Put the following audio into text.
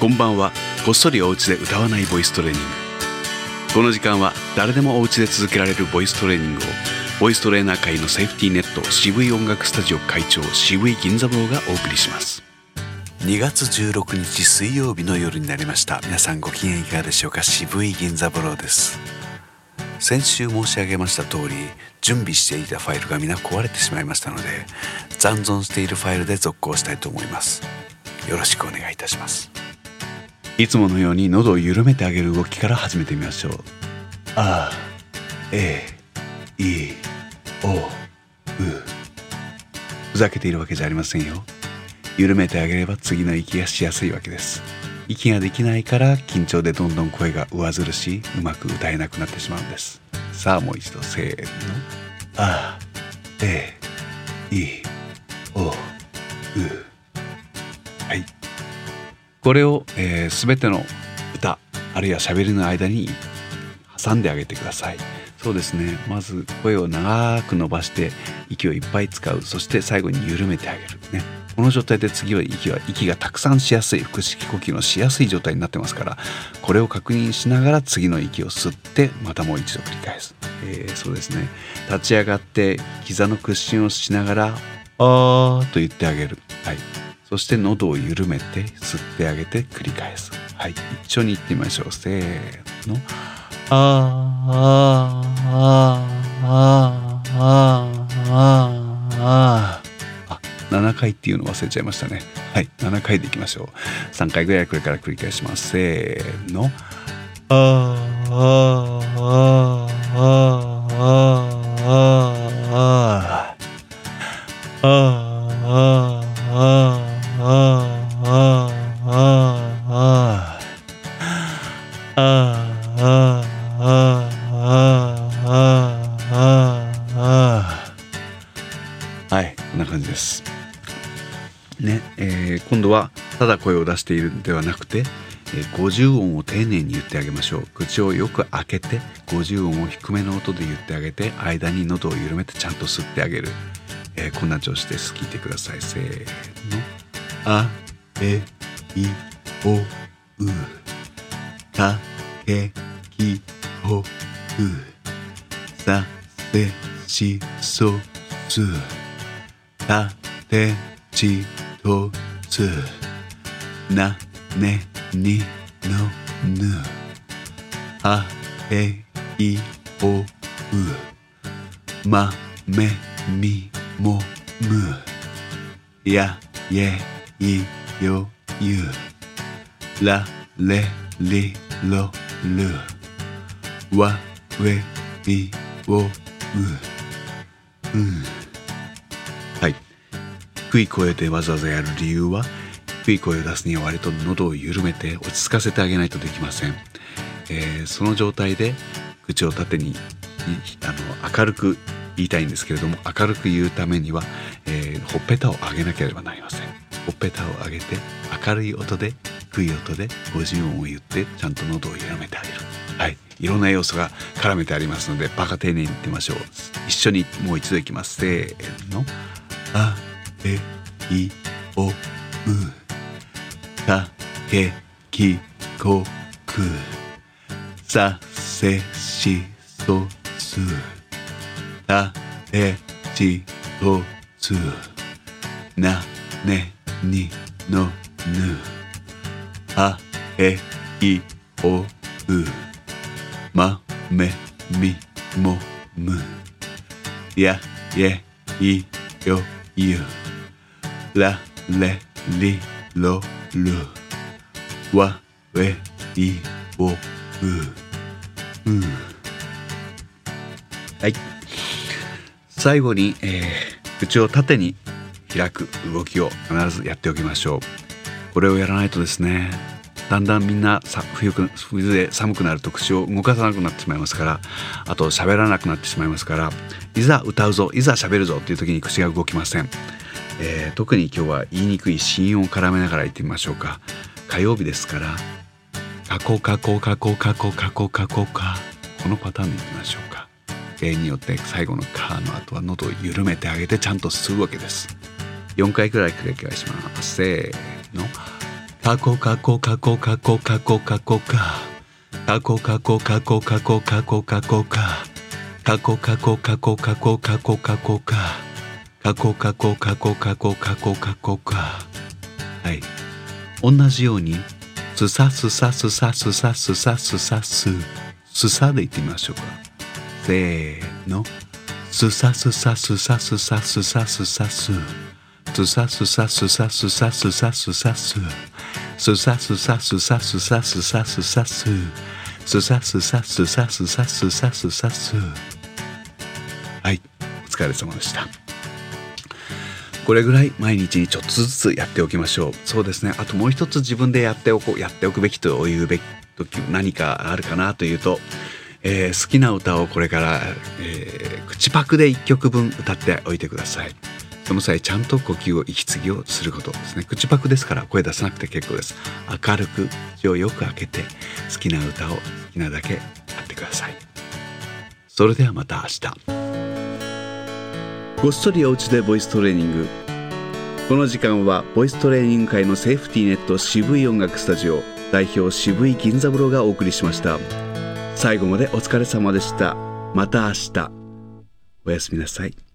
こんばんは。こっそりお家で歌わないボイストレーニング。この時間は誰でもお家で続けられるボイストレーニングをボイストレーナー界のセーフティーネット渋い音楽スタジオ会長渋い銀座坊がお送りします。2月16日水曜日の夜になりました。皆さんご機嫌いかがでしょうか？渋い銀座坊です。先週申し上げました通り準備していたファイルが皆壊れてしまいましたので残存しているファイルで続行したいと思います。よろしくお願いいたします。いつものように喉を緩めてあげる動きから始めてみましょう。あえいおう。ふざけているわけじゃありませんよ。緩めてあげれば次の息がしやすいわけです。息ができないから緊張でどんどん声が上ずるしうまく歌えなくなってしまうんです。さあもう一度せーの。あえいおう。はい。これを、えー、全ての歌あるいはしゃべりの間に挟んであげてください。そうですね。まず声を長く伸ばして息をいっぱい使う。そして最後に緩めてあげる。ね。この状態で次は息は息がたくさんしやすい腹式呼吸のしやすい状態になってますからこれを確認しながら次の息を吸ってまたもう一度繰り返す、えー、そうですね。立ち上がって膝の屈伸をしながら「あー」と言ってあげる。そして喉を緩めて吸ってあげて繰り返す。はい。一緒に言ってみましょう。せーの「あーあーあーあーあー。あー7回っていうの忘れちゃいましたね。はい。7回でいきましょう。3回ぐらいこれから繰り返します。せーの。あーあーあーあーあーあーあーあーはいこんな感じですねえー、今度はただ声を出しているんではなくて、えー、50音を丁寧に言ってあげましょう口をよく開けて50音を低めの音で言ってあげて間に喉を緩めてちゃんと吸ってあげる、えー、こんな調子です聞いてくださいせーのあえいおう。たけきほう。させしそすたてちとつ。なねにのぬ。あえいおう。まめみもむ。やえいよゆられりろるわ we いおううんはい低い声でわざわざやる理由は低い声を出すには割と喉を緩めて落ち着かせてあげないとできません、えー、その状態で口を縦にあの明るく言いたいんですけれども明るく言うためには、えー、ほっぺたを上げなければなりませんほっぺたを上げて明るい音で低い音で50音を言ってちゃんと喉を緩めてあげる。はい。いろんな要素が絡めてありますのでバカ丁寧に言ってみましょう。一緒にもう一度いきます。せーの。あえいおうたけきこく。させしそす。たてちとつ。なね。にのぬ。あえいおう。まめみもむ。やえいよゆられりろる。わえいおう。う。んはい。最後に、えー、口を縦に。開く動きを必ずやっておきましょう。これをやらないとですねだんだんみんな冬冬で寒くなると口を動かさなくなってしまいますからあと喋らなくなってしまいますからいざ歌うぞいざ喋るぞっていう時に口が動きません。えー、特に今日は言いにくい子音を絡めながら言ってみましょうか。火曜日ですからカコカコカコカコカコカコカこのパターンでいきましょうか。例によって最後の「カ」の後は喉を緩めてあげてちゃんと吸うわけです。4回くらい繰り返します。せーの「カコカコカコカコカコカコカ。カコカコカコカコカコカコカカ。コカコカコカコカコカコカ。カコカコカコカコカコカコカはい。同じようにすさすさすさすさすさすさすすさでいってみましょうか。せーの。すさすさすさすさすさすさすすさすさすさすさすさすさすすさすさすさすさすさすさすすさすさすさすさすさすさすはいお疲れ様でしたこれぐらい毎日にちょっとずつやっておきましょうそうですねあともう一つ自分でやっておこうやっておくべきというべき時何かあるかなというと、えー、好きな歌をこれから、えー、口パクで1曲分歌っておいてくださいその際ちゃんと呼吸を息継ぎをすることですね。口パクですから声出さなくて結構です。明るく口をよく開けて好きな歌を好きなだけやってください。それではまた明日。ごっそりお家でボイストレーニング。この時間はボイストレーニング界のセーフティーネット渋い音楽スタジオ代表渋い銀座風呂がお送りしました。最後までお疲れ様でした。また明日。おやすみなさい。